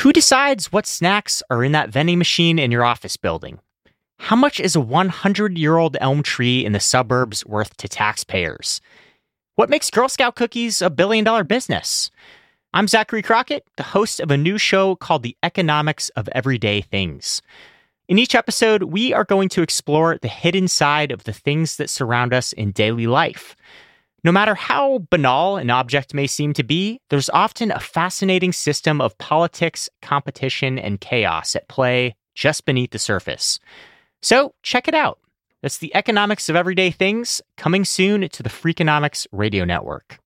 Who decides what snacks are in that vending machine in your office building? How much is a 100 year old elm tree in the suburbs worth to taxpayers? What makes Girl Scout cookies a billion dollar business? I'm Zachary Crockett, the host of a new show called The Economics of Everyday Things. In each episode, we are going to explore the hidden side of the things that surround us in daily life. No matter how banal an object may seem to be, there's often a fascinating system of politics, competition, and chaos at play just beneath the surface. So check it out. That's the economics of everyday things coming soon to the Freakonomics Radio Network.